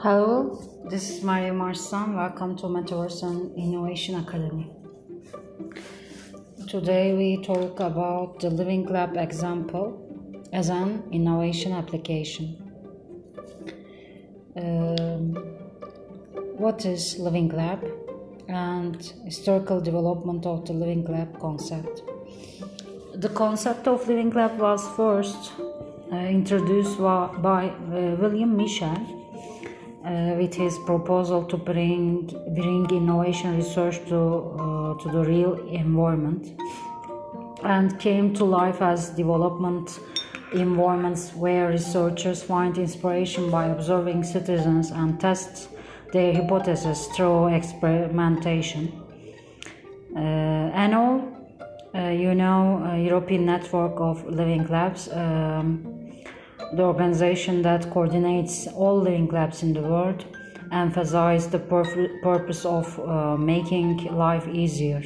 Hello, this is Maria Marslan. Welcome to Metaverse Innovation Academy. Today we talk about the Living Lab example as an innovation application. Um, what is Living Lab and historical development of the Living Lab concept? The concept of Living Lab was first uh, introduced by uh, William Mitchell uh, with his proposal to bring bring innovation research to uh, to the real environment and came to life as development environments where researchers find inspiration by observing citizens and test their hypotheses through experimentation. Uh, and all, uh, you know, a European network of living labs. Um, the organization that coordinates all living labs in the world emphasized the perf- purpose of uh, making life easier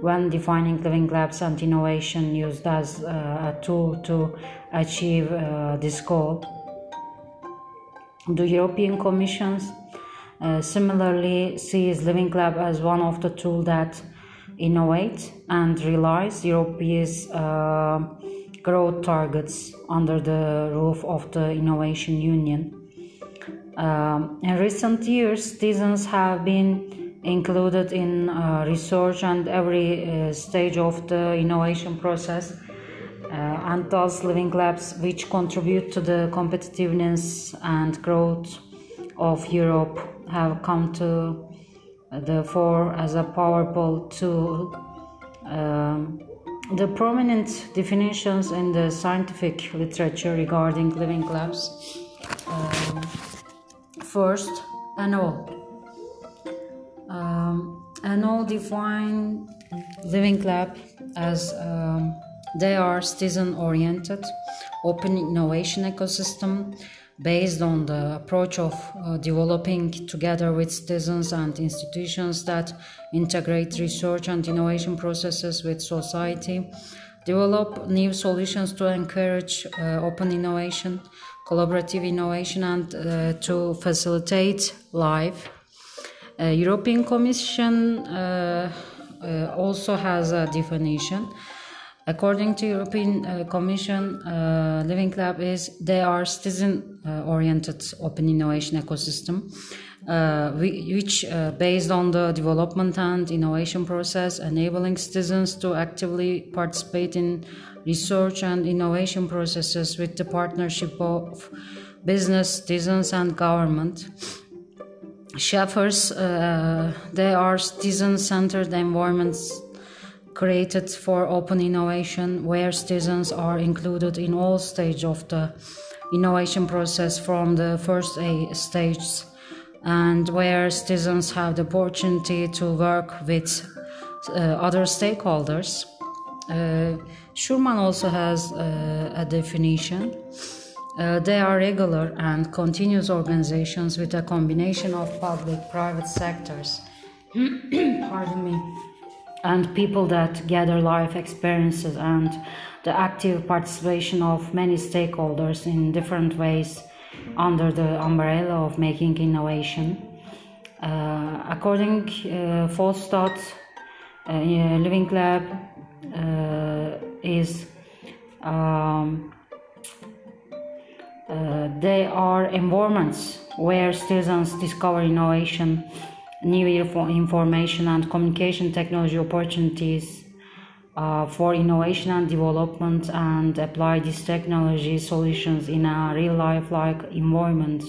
when defining living labs and innovation used as uh, a tool to achieve uh, this goal. The European Commission uh, similarly sees Living Lab as one of the tools that innovate and realize Europe's uh, growth targets under the roof of the Innovation Union. Um, in recent years, citizens have been included in uh, research and every uh, stage of the innovation process, uh, and thus living labs which contribute to the competitiveness and growth of Europe have come to the fore as a powerful tool. Um, the prominent definitions in the scientific literature regarding living labs um, first, NO. Um, NO define living lab as um, they are citizen oriented, open innovation ecosystem based on the approach of uh, developing together with citizens and institutions that integrate research and innovation processes with society, develop new solutions to encourage uh, open innovation, collaborative innovation, and uh, to facilitate life. Uh, European Commission uh, uh, also has a definition According to European uh, Commission, uh, Living Lab is they are citizen-oriented open innovation ecosystem, uh, which uh, based on the development and innovation process, enabling citizens to actively participate in research and innovation processes with the partnership of business, citizens, and government. Schaffers, uh, they are citizen-centered environments created for open innovation where citizens are included in all stages of the innovation process from the first stage and where citizens have the opportunity to work with uh, other stakeholders. Uh, Schuurman also has uh, a definition. Uh, they are regular and continuous organizations with a combination of public private sectors. Pardon me and people that gather life experiences and the active participation of many stakeholders in different ways under the umbrella of making innovation. Uh, according uh, Folstad, uh, Living Lab uh, is um, uh, they are environments where students discover innovation new information and communication technology opportunities uh, for innovation and development and apply these technology solutions in a real life like environment.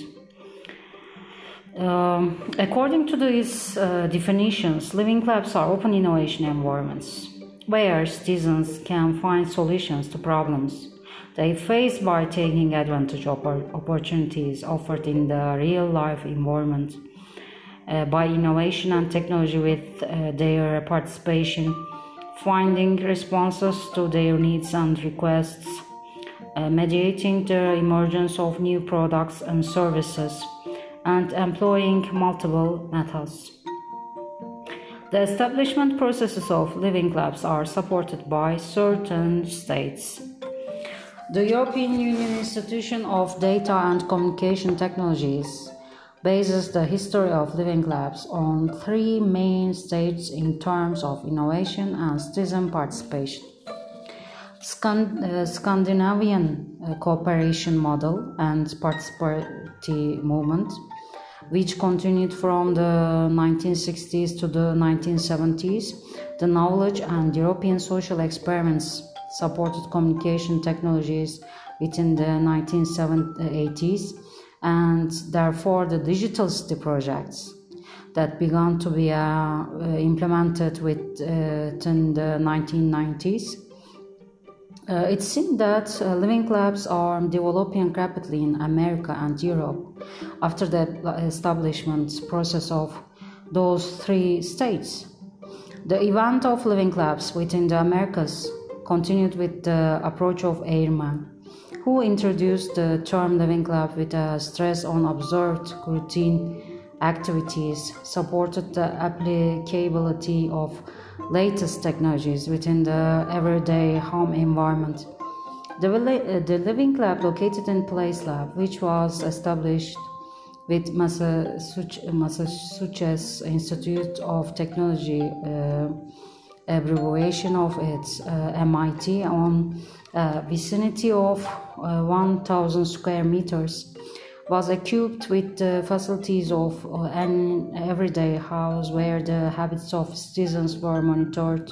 Um, according to these uh, definitions, living labs are open innovation environments where citizens can find solutions to problems they face by taking advantage of opportunities offered in the real life environment by innovation and technology with uh, their participation, finding responses to their needs and requests, uh, mediating the emergence of new products and services, and employing multiple methods. The establishment processes of living labs are supported by certain states. The European Union Institution of Data and Communication Technologies bases the history of living labs on three main stages in terms of innovation and citizen participation. Scand- uh, Scandinavian uh, cooperation model and participatory movement, which continued from the 1960s to the 1970s, the knowledge and European social experiments supported communication technologies within the 1980s and therefore the digital city projects that began to be uh, uh, implemented uh, the 1990s. Uh, it seems that uh, living labs are developing rapidly in America and Europe after the establishment process of those three states. The event of living labs within the Americas continued with the approach of Ehrman, who introduced the term living lab with a stress on observed routine activities, supported the applicability of latest technologies within the everyday home environment. The, the Living Lab located in Place Lab, which was established with Massachusetts Institute of Technology, uh, abbreviation of its uh, MIT, on a vicinity of uh, 1000 square meters was equipped with the facilities of uh, an everyday house where the habits of citizens were monitored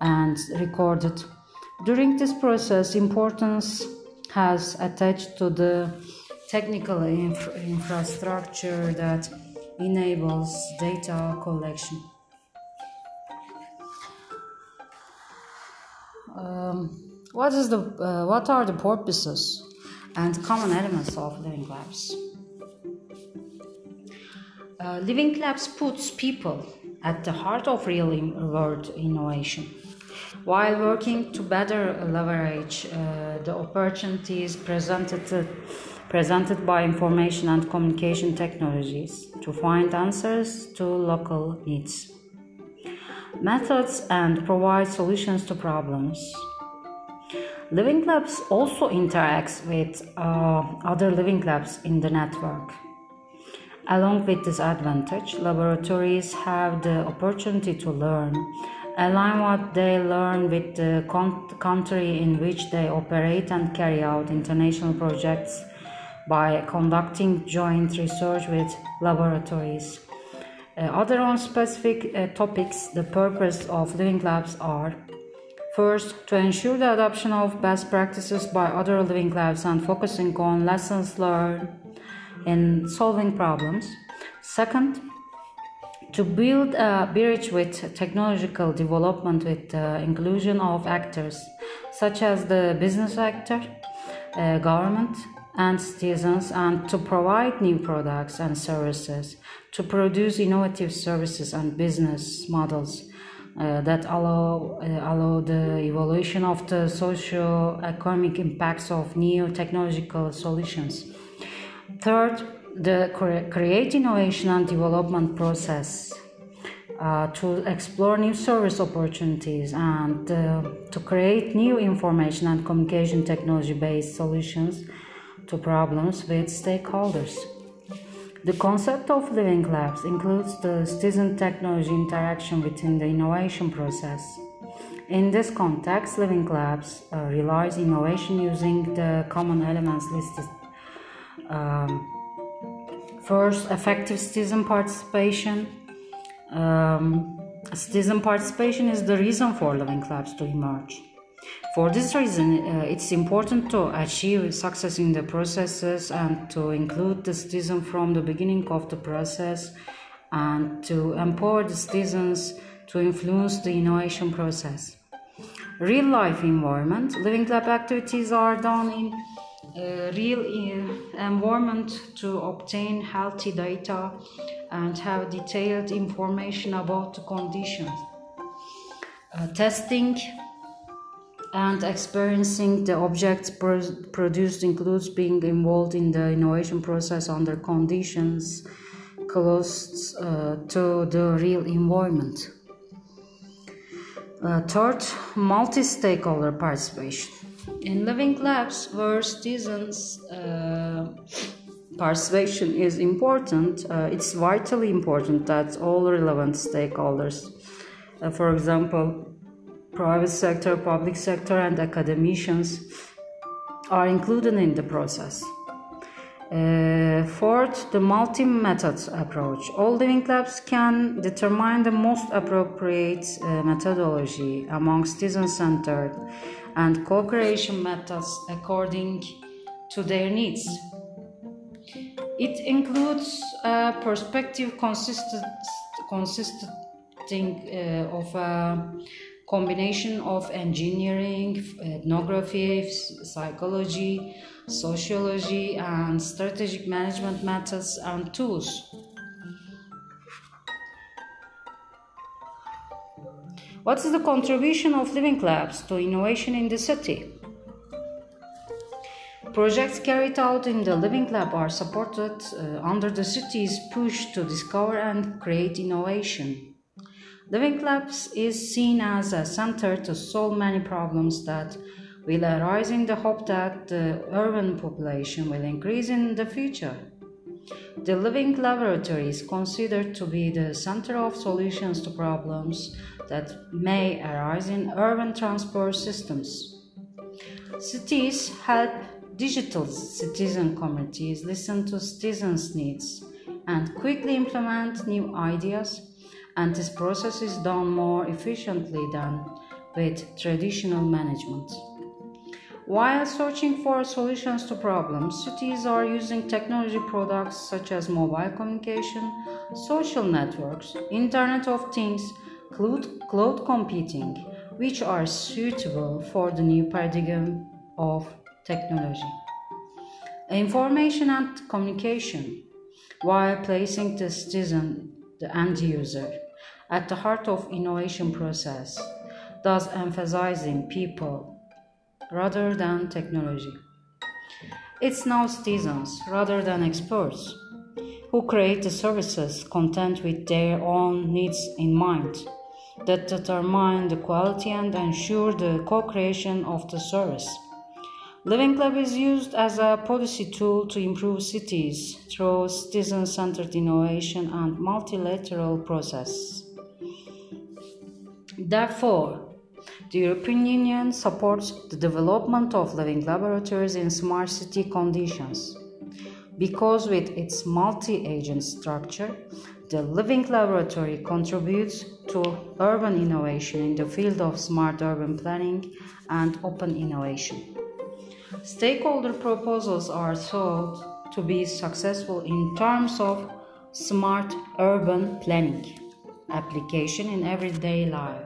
and recorded. During this process, importance has attached to the technical infra- infrastructure that enables data collection. Um, what is the uh, what are the purposes? And common elements of living labs? Uh, living labs puts people at the heart of real world innovation. While working to better leverage uh, the opportunities presented presented by information and communication technologies to find answers to local needs. Methods and provide solutions to problems Living Labs also interacts with uh, other living labs in the network. Along with this advantage, laboratories have the opportunity to learn, align what they learn with the country in which they operate, and carry out international projects by conducting joint research with laboratories. Uh, other on specific uh, topics, the purpose of living labs are First, to ensure the adoption of best practices by other living labs and focusing on lessons learned in solving problems. Second, to build a bridge with technological development with the inclusion of actors such as the business sector, uh, government, and citizens, and to provide new products and services, to produce innovative services and business models uh, that allow uh, allow the evaluation of the socio-economic impacts of new technological solutions. Third, the create innovation and development process uh, to explore new service opportunities and uh, to create new information and communication technology based solutions to problems with stakeholders. The concept of living labs includes the citizen technology interaction within the innovation process. In this context, living labs uh, relies innovation using the common elements listed. Um, first, effective citizen participation. Um, citizen participation is the reason for living labs to emerge. For this reason, uh, it's important to achieve success in the processes and to include the citizen from the beginning of the process and to empower the citizens to influence the innovation process. Real life environment living lab activities are done in a real uh, environment to obtain healthy data and have detailed information about the conditions. Uh, testing and experiencing the objects pro- produced includes being involved in the innovation process under conditions close uh, to the real environment. Uh, third, multi stakeholder participation. In living labs, where citizens uh, persuasion is important, uh, it's vitally important that all relevant stakeholders, uh, for example, private sector, public sector, and academicians, are included in the process. Uh, fourth, the multi methods approach. All living labs can determine the most appropriate uh, methodology among citizen centered and co creation methods according to their needs. It includes a perspective consistent, consisting uh, of a combination of engineering, ethnography, psychology, sociology, and strategic management methods and tools. What is the contribution of living labs to innovation in the city? Projects carried out in the Living Lab are supported uh, under the city's push to discover and create innovation. Living Labs is seen as a center to solve many problems that will arise in the hope that the urban population will increase in the future. The Living Laboratory is considered to be the center of solutions to problems that may arise in urban transport systems. Cities help digital citizen communities listen to citizens' needs and quickly implement new ideas, and this process is done more efficiently than with traditional management. While searching for solutions to problems, cities are using technology products such as mobile communication, social networks, Internet of Things, cloud, computing, which are suitable for the new paradigm of technology. Information and communication, while placing the citizen, the end user, at the heart of innovation process, thus emphasizing people rather than technology. It's now citizens rather than experts who create the services content with their own needs in mind that determine the quality and ensure the co-creation of the service. Living Lab is used as a policy tool to improve cities through citizen-centered innovation and multilateral process. Therefore, the European Union supports the development of living laboratories in smart city conditions. Because with its multi-agent structure, the Living Laboratory contributes to urban innovation in the field of smart urban planning and open innovation. Stakeholder proposals are thought to be successful in terms of smart urban planning application in everyday life.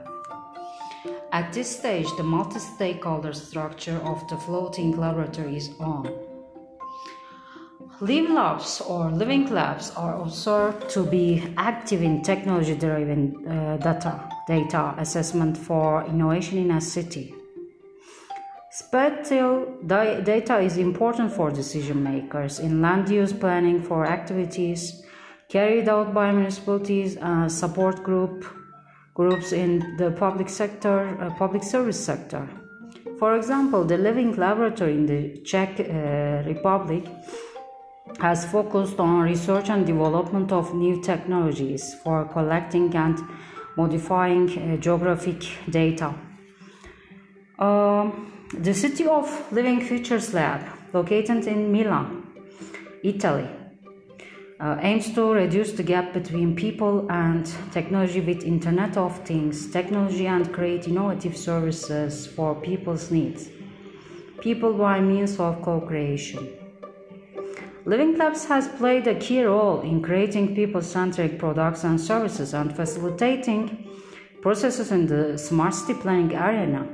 At this stage, the multi stakeholder structure of the floating laboratory is on. Live labs or living labs are observed to be active in technology driven uh, data, data assessment for innovation in a city. Spatial data is important for decision makers in land use planning for activities carried out by municipalities, uh, support group, groups in the public sector, uh, public service sector. For example, the Living Laboratory in the Czech uh, Republic has focused on research and development of new technologies for collecting and modifying uh, geographic data. Um, the City of Living Futures Lab, located in Milan, Italy, uh, aims to reduce the gap between people and technology with Internet of Things technology and create innovative services for people's needs. People by means of co-creation. Living Labs has played a key role in creating people-centric products and services and facilitating processes in the smart city planning arena.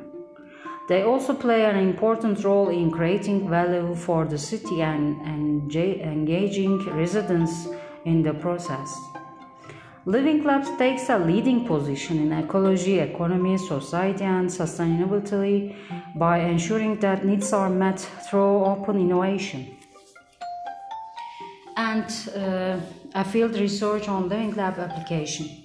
They also play an important role in creating value for the city and, and engaging residents in the process. Living Labs takes a leading position in ecology, economy, society, and sustainability by ensuring that needs are met through open innovation. And uh, a field research on Living Lab application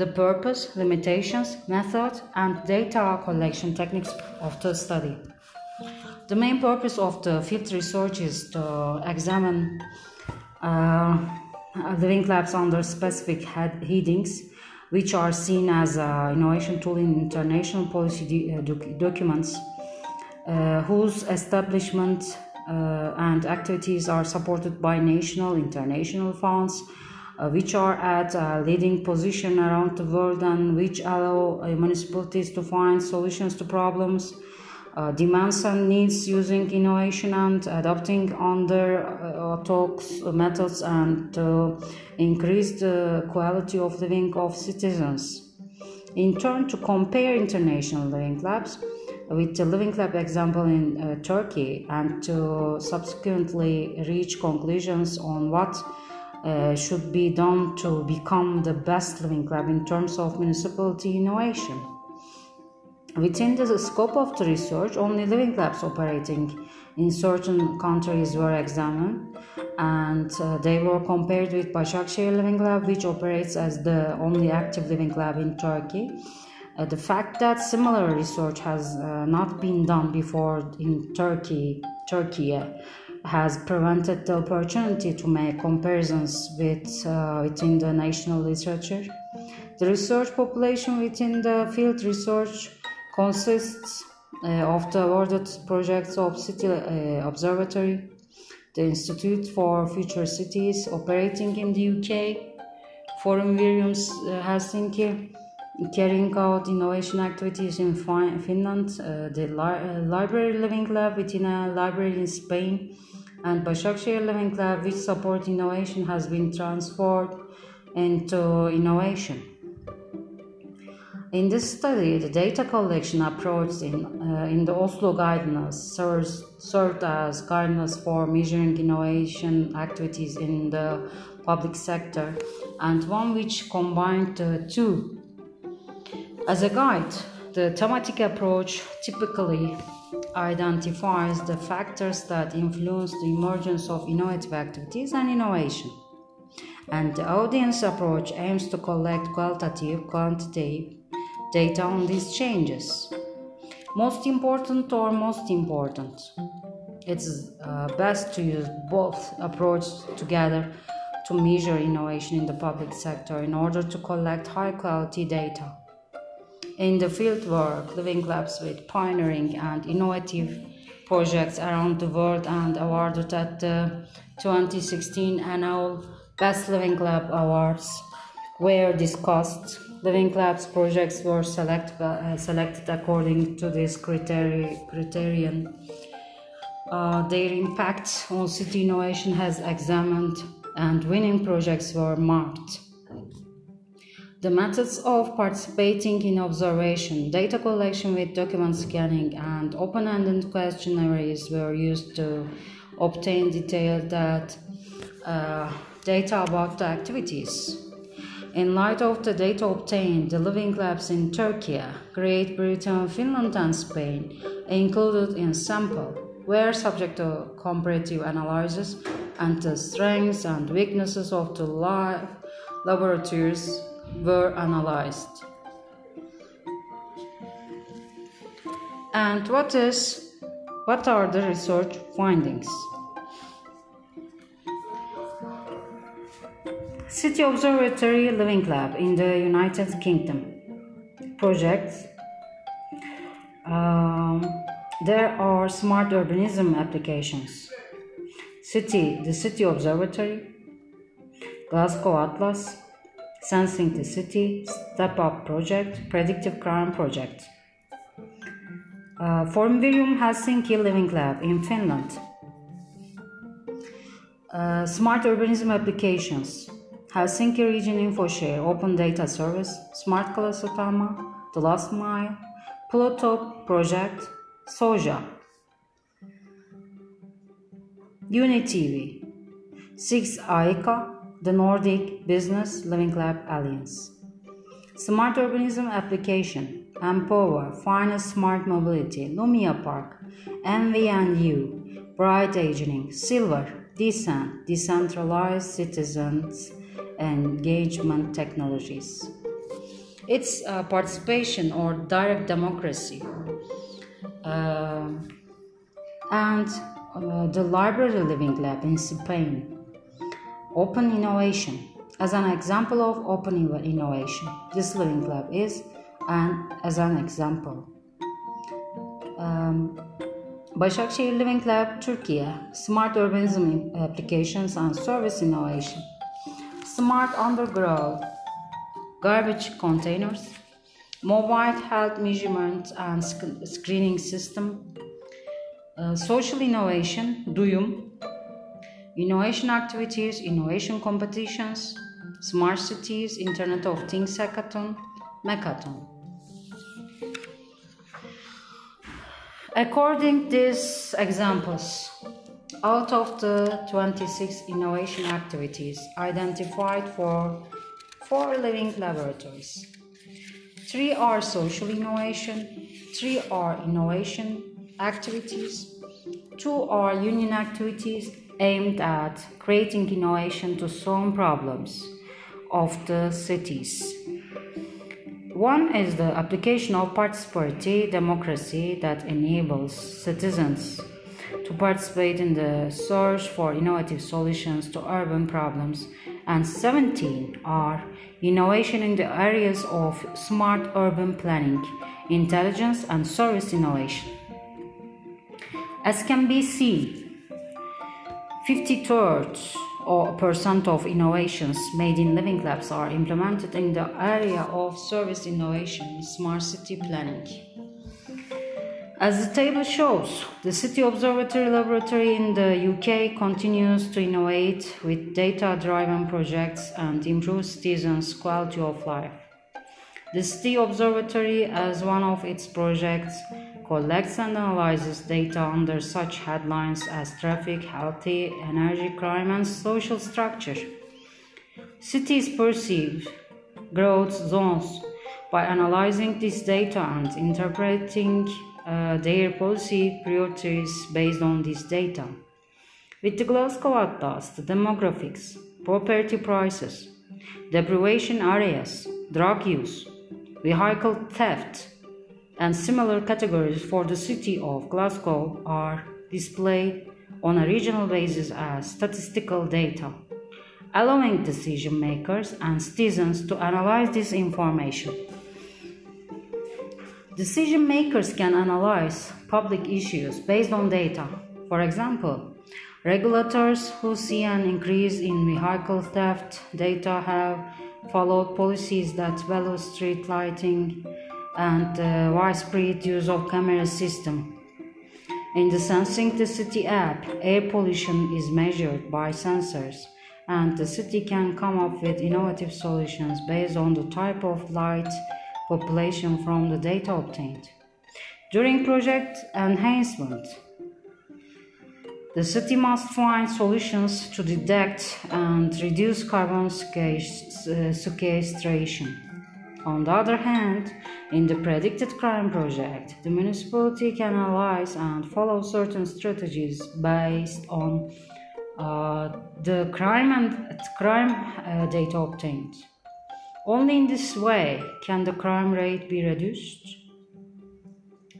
the purpose, limitations, method, and data collection techniques of the study. The main purpose of the field research is to examine uh, living labs under specific head- headings, which are seen as an innovation tool in international policy uh, doc- documents, uh, whose establishment uh, and activities are supported by national, international funds, uh, which are at a leading position around the world and which allow uh, municipalities to find solutions to problems, uh, demands and needs using innovation and adopting under uh, talks methods and to increase the quality of living of citizens. In turn, to compare international living labs with the living lab example in uh, Turkey and to subsequently reach conclusions on what uh, should be done to become the best living lab in terms of municipality innovation. Within the scope of the research, only living labs operating in certain countries were examined, and uh, they were compared with Başakşehir Living Lab, which operates as the only active living lab in Turkey. Uh, the fact that similar research has uh, not been done before in Turkey, Turkey has prevented the opportunity to make comparisons with uh, within the national literature. The research population within the field research consists uh, of the awarded projects of City uh, Observatory, the Institute for Future Cities operating in the UK, Forum Virium uh, Helsinki, carrying out innovation activities in Fin- Finland, uh, the li- uh, Library Living Lab within a library in Spain, and by Başakşehir Living Lab, which support innovation, has been transformed into innovation. In this study, the data collection approach in, uh, in the Oslo guidance serves, served as guidance for measuring innovation activities in the public sector and one which combined the two. As a guide, the thematic approach typically identifies the factors that influence the emergence of innovative activities and innovation. And the audience approach aims to collect qualitative, quantitative data on these changes. Most important or most important, it's uh, best to use both approaches together to measure innovation in the public sector in order to collect high quality data. In the fieldwork, living labs with pioneering and innovative projects around the world and awarded at the 2016 annual Best Living Lab Awards were discussed Living Labs projects were select, uh, selected according to this criteria, criterion. Uh, their impact on city innovation has examined and winning projects were marked. The methods of participating in observation, data collection with document scanning, and open ended questionnaires were used to obtain detailed uh, data about the activities. In light of the data obtained, the living labs in Turkey, Great Britain, Finland, and Spain, included in sample, were subject to comparative analysis, and the strengths and weaknesses of the live laboratories were analyzed. And what is what are the research findings? City Observatory Living Lab in the United Kingdom. Projects. Um, there are smart urbanism applications. City, the City Observatory, Glasgow Atlas, Sensing the City, Step Up Project, Predictive Crime Project. Uh, Forum Virium Helsinki Living Lab in Finland. Uh, smart urbanism applications. Helsinki Region InfoShare Open Data Service, Smart Kalasatama, The Last Mile, Plotop Project, Soja. UniTV, 6Aika, the Nordic Business Living Lab Alliance. Smart Urbanism Application, Empower, Finest Smart Mobility, Lumia Park, MV&U, Bright Aging, Silver, Decent, Decentralized Citizens Engagement Technologies. It's uh, participation or direct democracy. Uh, and uh, the Library Living Lab in Spain. Open innovation. As an example of open innovation, this Living Lab is and as an example. Um, Başakşehir Living Lab Turkey Smart Urbanism Applications and Service Innovation. Smart Underground. Garbage Containers. Mobile Health Measurement and Screening System. Uh, Social Innovation Duyum Innovation Activities Innovation Competitions Smart Cities Internet of Things Hackathon Mechathon According these examples, out of the 26 innovation activities identified for four living laboratories, three are social innovation, three are innovation activities, two are union activities aimed at creating innovation to solve problems of the cities. One is the application of participatory democracy that enables citizens to participate in the search for innovative solutions to urban problems, and 17 are innovation in the areas of smart urban planning, intelligence, and service innovation. As can be seen, 53rd or percent of innovations made in living labs are implemented in the area of service innovation, smart city planning. As the table shows, the City Observatory Laboratory in the UK continues to innovate with data driven projects and improve citizens' quality of life. The City Observatory, as one of its projects, collects and analyzes data under such headlines as traffic, healthy, energy, crime, and social structure. Cities perceive growth zones by analyzing this data and interpreting uh, their policy priorities based on this data. With the Glasgow Atlas, the demographics, property prices, deprivation areas, drug use, vehicle theft, and similar categories for the city of Glasgow are displayed on a regional basis as statistical data, allowing decision makers and citizens to analyze this information. Decision makers can analyze public issues based on data. For example, regulators who see an increase in vehicle theft data have followed policies that value street lighting and uh, widespread use of camera system. In the Sensing the City app, air pollution is measured by sensors, and the city can come up with innovative solutions based on the type of light population from the data obtained. During project enhancement, the city must find solutions to detect and reduce carbon uh, sequestration. On the other hand, in the predicted crime project, the municipality can analyze and follow certain strategies based on uh, the crime and crime uh, data obtained. Only in this way can the crime rate be reduced.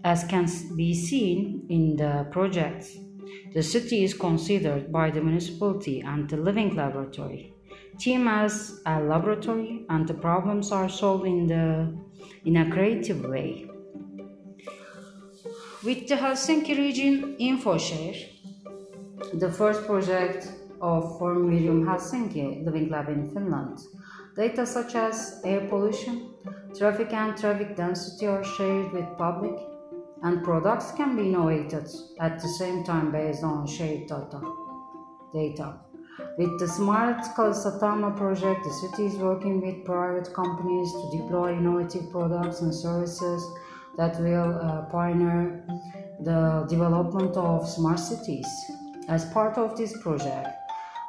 As can be seen in the projects, the city is considered by the municipality and the living laboratory team as a laboratory and the problems are solved in the in a creative way. With the Helsinki region InfoShare, the first project of Forum Virium Helsinki Living Lab in Finland, data such as air pollution, traffic and traffic density are shared with public and products can be innovated at the same time based on shared data. data. With the Smart Satama project, the city is working with private companies to deploy innovative products and services that will uh, pioneer the development of smart cities. As part of this project,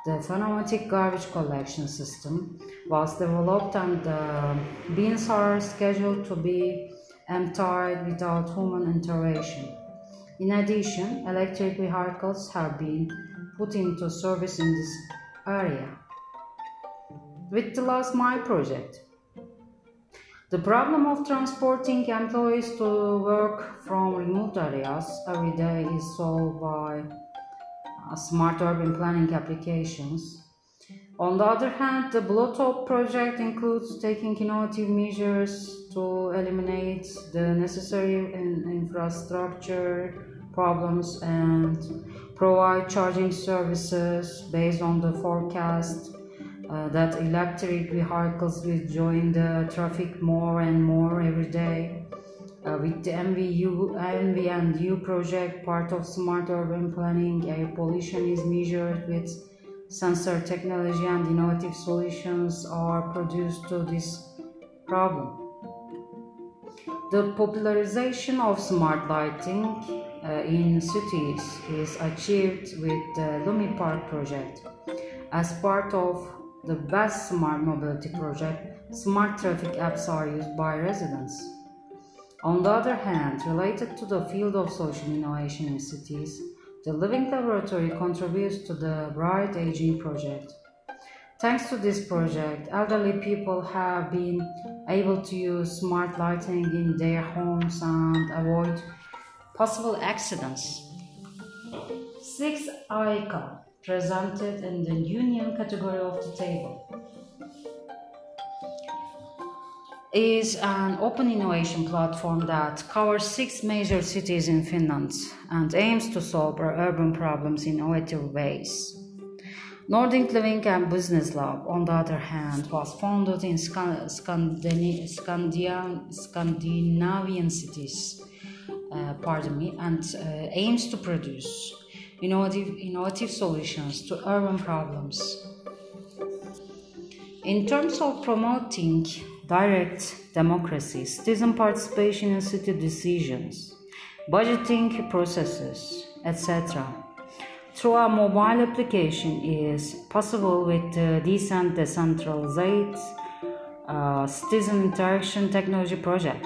the pneumatic garbage collection system was developed and the bins are scheduled to be emptied without human intervention. In addition, electric vehicles have been put into service in this area. With the last mile project, The problem of transporting employees to work from remote areas every day is solved by uh, smart urban planning applications. On the other hand, the Blotop project includes taking innovative measures to eliminate the necessary in- infrastructure problems and provide charging services based on the forecast uh, that electric vehicles will join the traffic more and more every day. Uh, with the MVU, MV and U project, part of smart urban planning, air pollution is measured with sensor technology and innovative solutions are produced to this problem. The popularization of smart lighting Uh, in cities is achieved with the Lumi Park project. As part of the best smart mobility project, smart traffic apps are used by residents. On the other hand, related to the field of social innovation in cities, the Living Laboratory contributes to the Bright Aging project. Thanks to this project, elderly people have been able to use smart lighting in their homes and avoid possible accidents. 6 ICA presented in the union category of the table is an open innovation platform that covers six major cities in Finland and aims to solve urban problems in innovative ways. Nordic Living and Business Lab, on the other hand, was founded in Scandinavian cities, uh, pardon me, and uh, aims to produce innovative, innovative solutions to urban problems. In terms of promoting direct democracy, citizen participation in city decisions, budgeting processes, etc., through a mobile application is possible with the decent decentralized uh, citizen interaction technology project.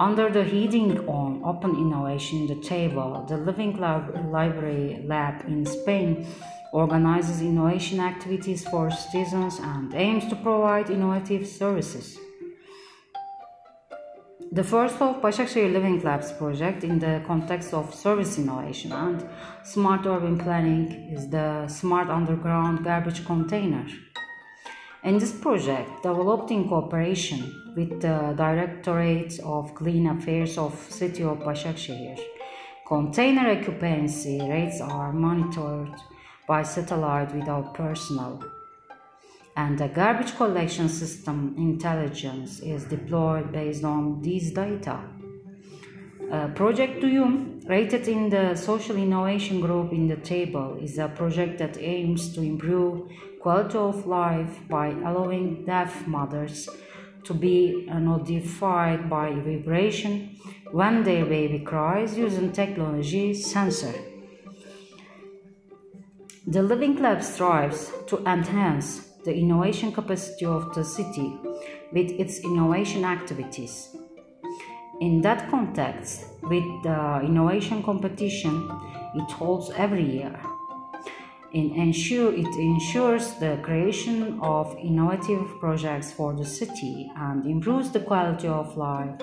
Under the heading on Open Innovation, the table, the Living Lab Library Lab in Spain organizes innovation activities for citizens and aims to provide innovative services. The first of Başakşehir Living Labs project in the context of service innovation and smart urban planning is the smart underground garbage container. In this project, developed in cooperation with the Directorate of Clean Affairs of City of Başakşehir, container occupancy rates are monitored by satellite without personnel, and the garbage collection system intelligence is deployed based on these data. Uh, project Duyum, rated in the social innovation group in the table, is a project that aims to improve quality of life by allowing deaf mothers to be notified by vibration when their baby cries using technology sensor. The Living Lab strives to enhance the innovation capacity of the city with its innovation activities. In that context, with the innovation competition it holds every year, in ensure, it ensures the creation of innovative projects for the city and improves the quality of life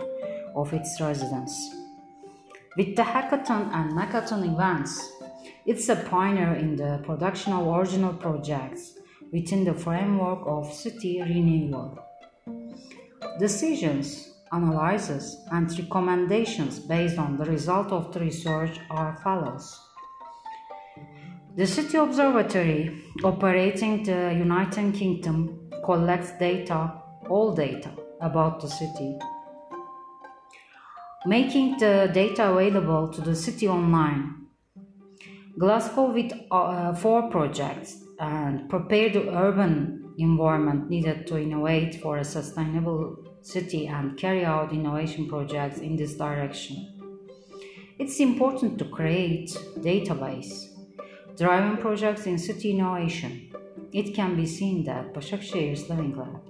of its residents. With the hackathon and macathon events, it's a pioneer in the production of original projects within the framework of city renewal. Decisions, analyses, and recommendations based on the result of the research are follows. The City Observatory, operating the United Kingdom, collects data, all data, about the city, making the data available to the city online. Glasgow with uh, four projects and prepare the urban environment needed to innovate for a sustainable city and carry out innovation projects in this direction. It's important to create database driving projects in city innovation. It can be seen that Başakşehir's Living Lab,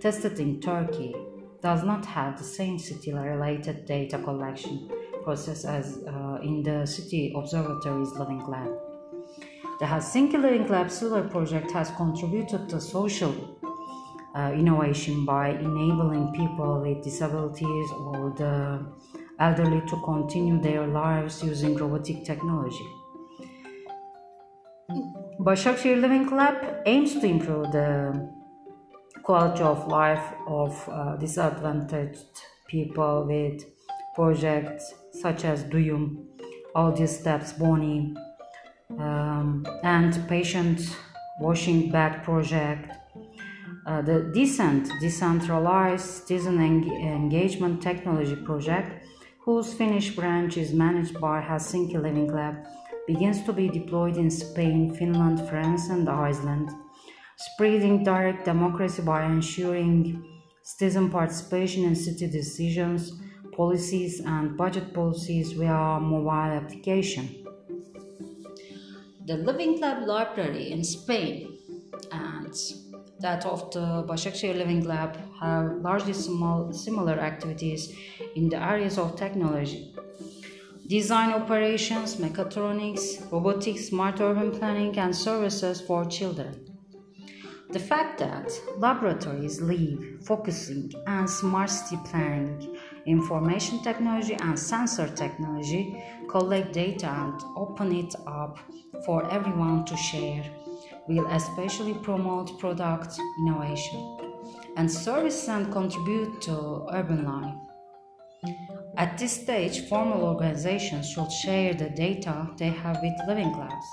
tested in Turkey, does not have the same city-related data collection process as uh, in the City Observatory's Living Lab. The Helsinki Living Lab solar project has contributed to social uh, innovation by enabling people with disabilities or the elderly to continue their lives using robotic technology. Başakşehir Living Lab aims to improve the quality of life of uh, disadvantaged people with projects such as Duyum, Audio Steps Boni, um, and Patient Washing Bag Project. Uh, the Decent Decentralized Citizen Engagement Technology Project, whose Finnish branch is managed by Helsinki Living Lab, begins to be deployed in Spain, Finland, France, and Iceland, spreading direct democracy by ensuring citizen participation in city decisions, policies, and budget policies via mobile application. The Living Lab Library in Spain and that of the Başakşehir Living Lab have largely similar activities in the areas of technology, design operations, mechatronics, robotics, smart urban planning, and services for children. The fact that laboratories leave focusing on smart city planning, information technology, and sensor technology collect data and open it up for everyone to share will especially promote product innovation and service and contribute to urban life. At this stage, formal organizations should share the data they have with living labs,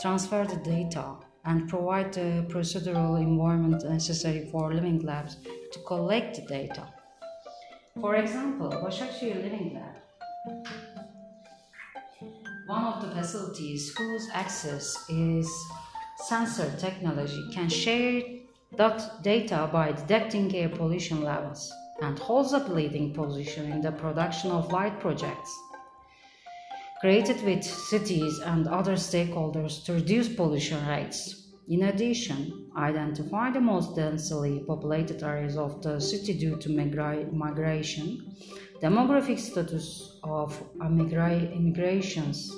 transfer the data, and provide the procedural environment necessary for living labs to collect the data. For example, Başakşehir Living Lab, one of the facilities whose access is sensor technology, can share that data by detecting air pollution levels and holds a leading position in the production of light projects. Created with cities and other stakeholders to reduce pollution rates. In addition, identify the most densely populated areas of the city due to migra- migration, demographic status of immigra- immigrations,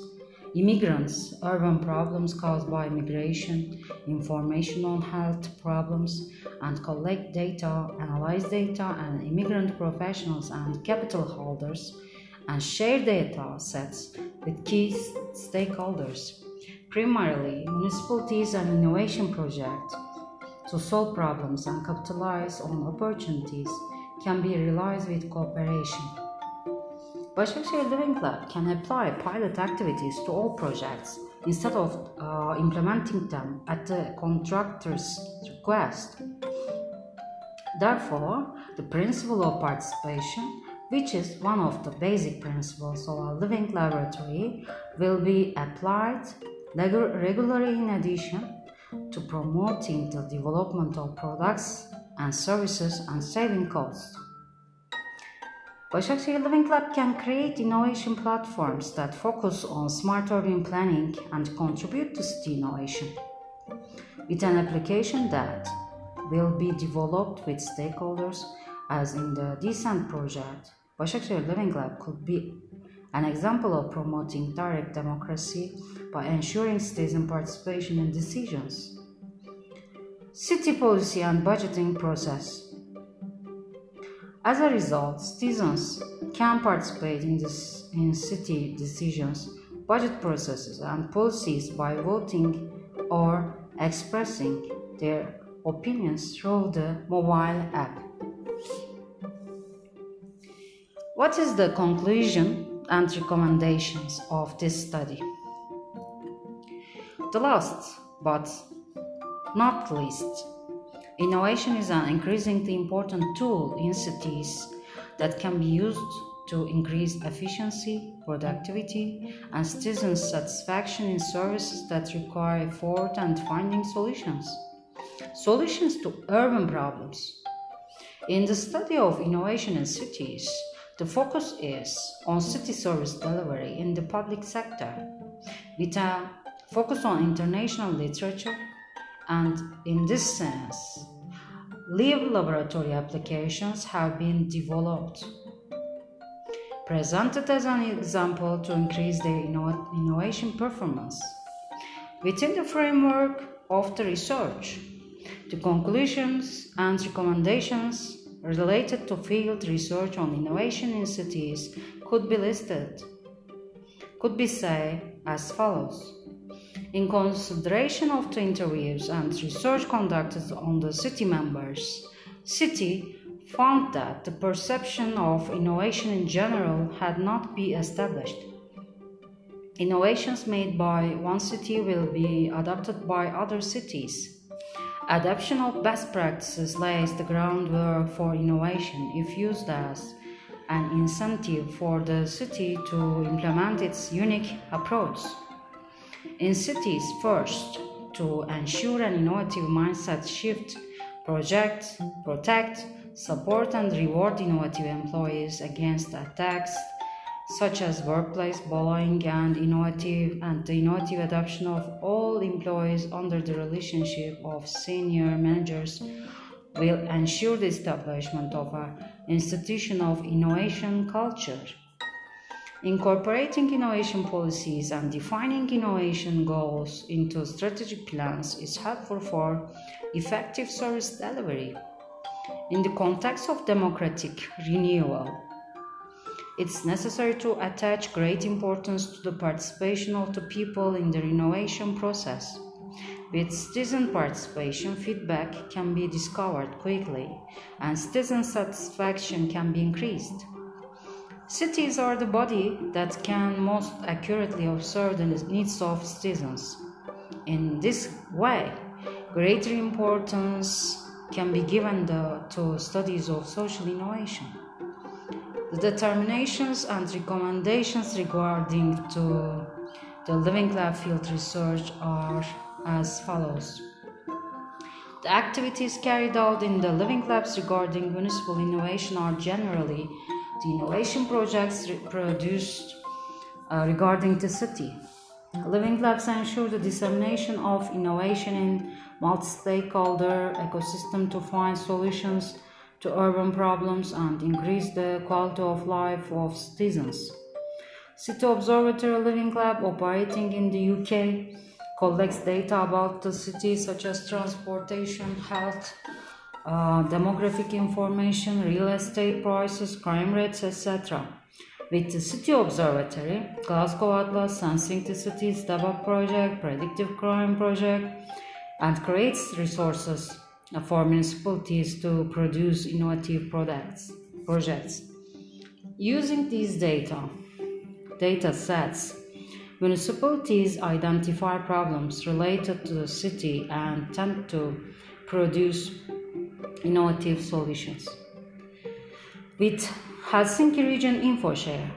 immigrants, urban problems caused by migration, information on health problems, and collect data, analyze data, and immigrant professionals and capital holders, and share data sets with key stakeholders primarily municipalities and innovation projects to solve problems and capitalize on opportunities can be realized with cooperation. Başakşehir Living Lab can apply pilot activities to all projects instead of uh, implementing them at the contractor's request. Therefore, the principle of participation, which is one of the basic principles of a living laboratory, will be applied regularly in addition to promoting the development of products and services and saving costs. Başakşehir Living Lab can create innovation platforms that focus on smart urban planning and contribute to city innovation. With an application that will be developed with stakeholders, as in the D-CENT project, Başakşehir Living Lab could be an example of promoting direct democracy by ensuring citizen participation in decisions. City policy and budgeting process. As a result, citizens can participate in, this, in city decisions, budget processes, and policies by voting or expressing their opinions through the mobile app. What is the conclusion and recommendations of this study? The last, but not least, innovation is an increasingly important tool in cities that can be used to increase efficiency, productivity, and citizen satisfaction in services that require effort and finding solutions. Solutions to urban problems. In the study of innovation in cities, the focus is on city service delivery in the public sector with a focus on international literature, and in this sense, live laboratory applications have been developed. Presented as an example to increase their inno- innovation performance. Within the framework of the research, The conclusions and recommendations related to field research on innovation in cities could be listed, could be said as follows. In consideration of the interviews and research conducted on the city members, city found that the perception of innovation in general had not been established. Innovations made by one city will be adopted by other cities. Adoption of best practices lays the groundwork for innovation if used as an incentive for the city to implement its unique approach. In cities, first, to ensure an innovative mindset shift, project, protect, support, and reward innovative employees against attacks such as workplace bullying and innovative and the innovative adoption of all employees under the relationship of senior managers will ensure the establishment of an institution of innovation culture. Incorporating innovation policies and defining innovation goals into strategic plans is helpful for effective service delivery. In the context of democratic renewal, it's necessary to attach great importance to the participation of the people in the renovation process. With citizen participation, feedback can be discovered quickly and citizen satisfaction can be increased. Cities are the body that can most accurately observe the needs of citizens. In this way, greater importance can be given the, to studies of social innovation. The determinations and recommendations regarding to the Living Lab field research are as follows. The activities carried out in the Living Labs regarding municipal innovation are generally the innovation projects produced uh, regarding the city. Living Labs ensure the dissemination of innovation in multi-stakeholder ecosystem to find solutions to urban problems and increase the quality of life of citizens. City Observatory Living Lab operating in the UK collects data about the city such as transportation, health, uh, demographic information, real estate prices, crime rates, etc. With the City Observatory, Glasgow Atlas, Sensing the Cities, DABAC project, Predictive Crime project, and creates resources for municipalities to produce innovative products projects. Using these data, data sets, municipalities identify problems related to the city and tend to produce innovative solutions. With Helsinki Region InfoShare,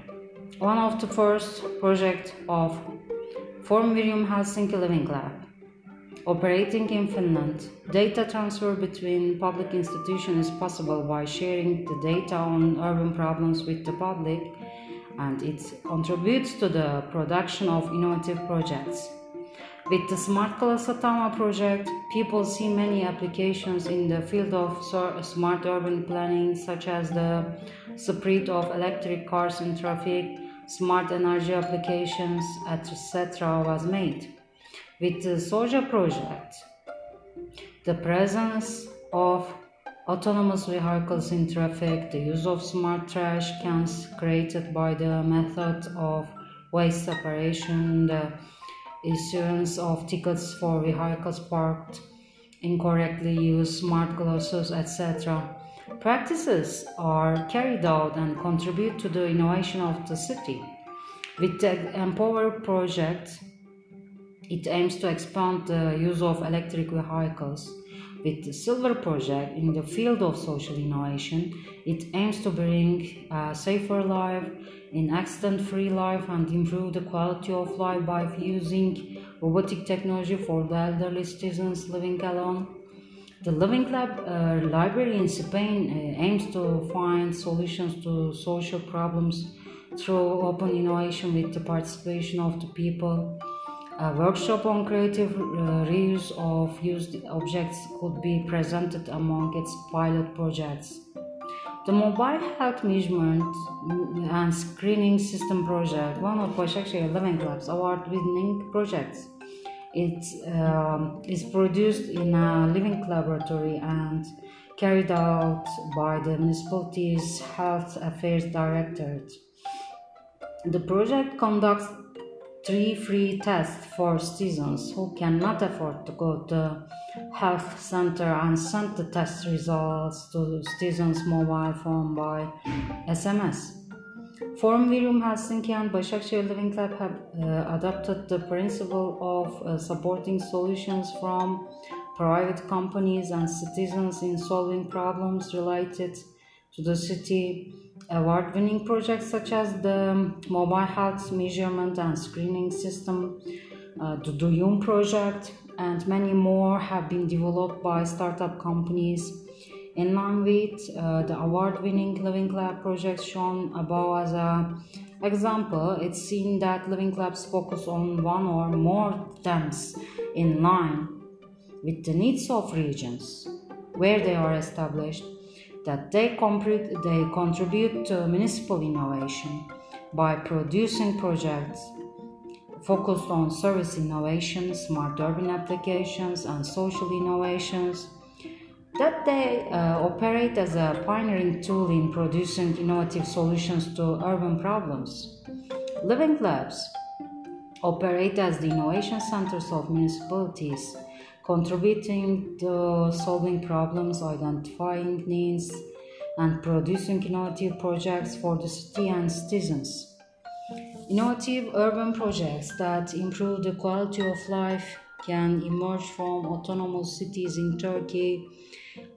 one of the first projects of Forum Virium Helsinki Living Lab, Operating in Finland, data transfer between public institutions is possible by sharing the data on urban problems with the public and it contributes to the production of innovative projects. With the Smart Satama project, people see many applications in the field of smart urban planning, such as the spread of electric cars in traffic, smart energy applications, etc. was made with the Sohjoa project, the presence of autonomous vehicles in traffic, the use of smart trash cans created by the method of waste separation, the issuance of tickets for vehicles parked incorrectly, use smart glasses, etc. Practices are carried out and contribute to the innovation of the city. With the Empower project, it aims to expand the use of electric vehicles. With the Silver Project in the field of social innovation, it aims to bring a safer life, an accident-free life, and improve the quality of life by using robotic technology for the elderly citizens living alone. The Living Lab uh, library in Spain uh, aims to find solutions to social problems through open innovation with the participation of the people. A workshop on creative uh, reuse of used objects could be presented among its pilot projects. The Mobile Health Measurement and Screening System project, one of Başakşehir Living Lab's award-winning projects, It um, is produced in a living laboratory and carried out by the municipality's Health Affairs Directorate. The project conducts three free tests for citizens who cannot afford to go to health center and send the test results to citizens' mobile phone by SMS. Forum Virium Helsinki and Başakşehir Living Lab have uh, adopted the principle of uh, supporting solutions from private companies and citizens in solving problems related to the city award winning projects such as the mobile health measurement and screening system, uh, the Duyum project, and many more have been developed by startup companies. In line with uh, the award winning Living Lab projects shown above as an example, it's seen that Living Labs focus on one or more themes in line with the needs of regions where they are established that they, they contribute to municipal innovation by producing projects focused on service innovation, smart urban applications, and social innovations, that they uh, operate as a pioneering tool in producing innovative solutions to urban problems. Living Labs operate as the innovation centers of municipalities contributing to solving problems, identifying needs, and producing innovative projects for the city and citizens. Innovative urban projects that improve the quality of life can emerge from autonomous cities in Turkey,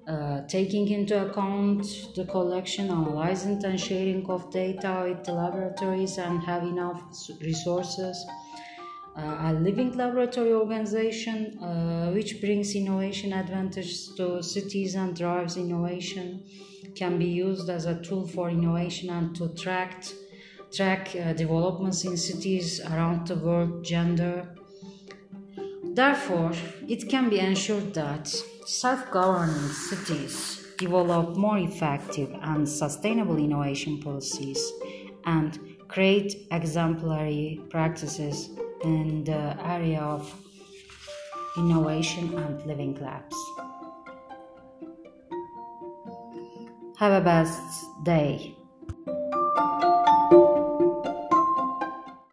uh, taking into account the collection, analyzing, and sharing of data with the laboratories and have enough resources a living laboratory organization uh, which brings innovation advantages to cities and drives innovation can be used as a tool for innovation and to track track uh, developments in cities around the world gender. Therefore it can be ensured that self-governing cities develop more effective and sustainable innovation policies and create exemplary practices in the area of innovation and living labs. Have a best day.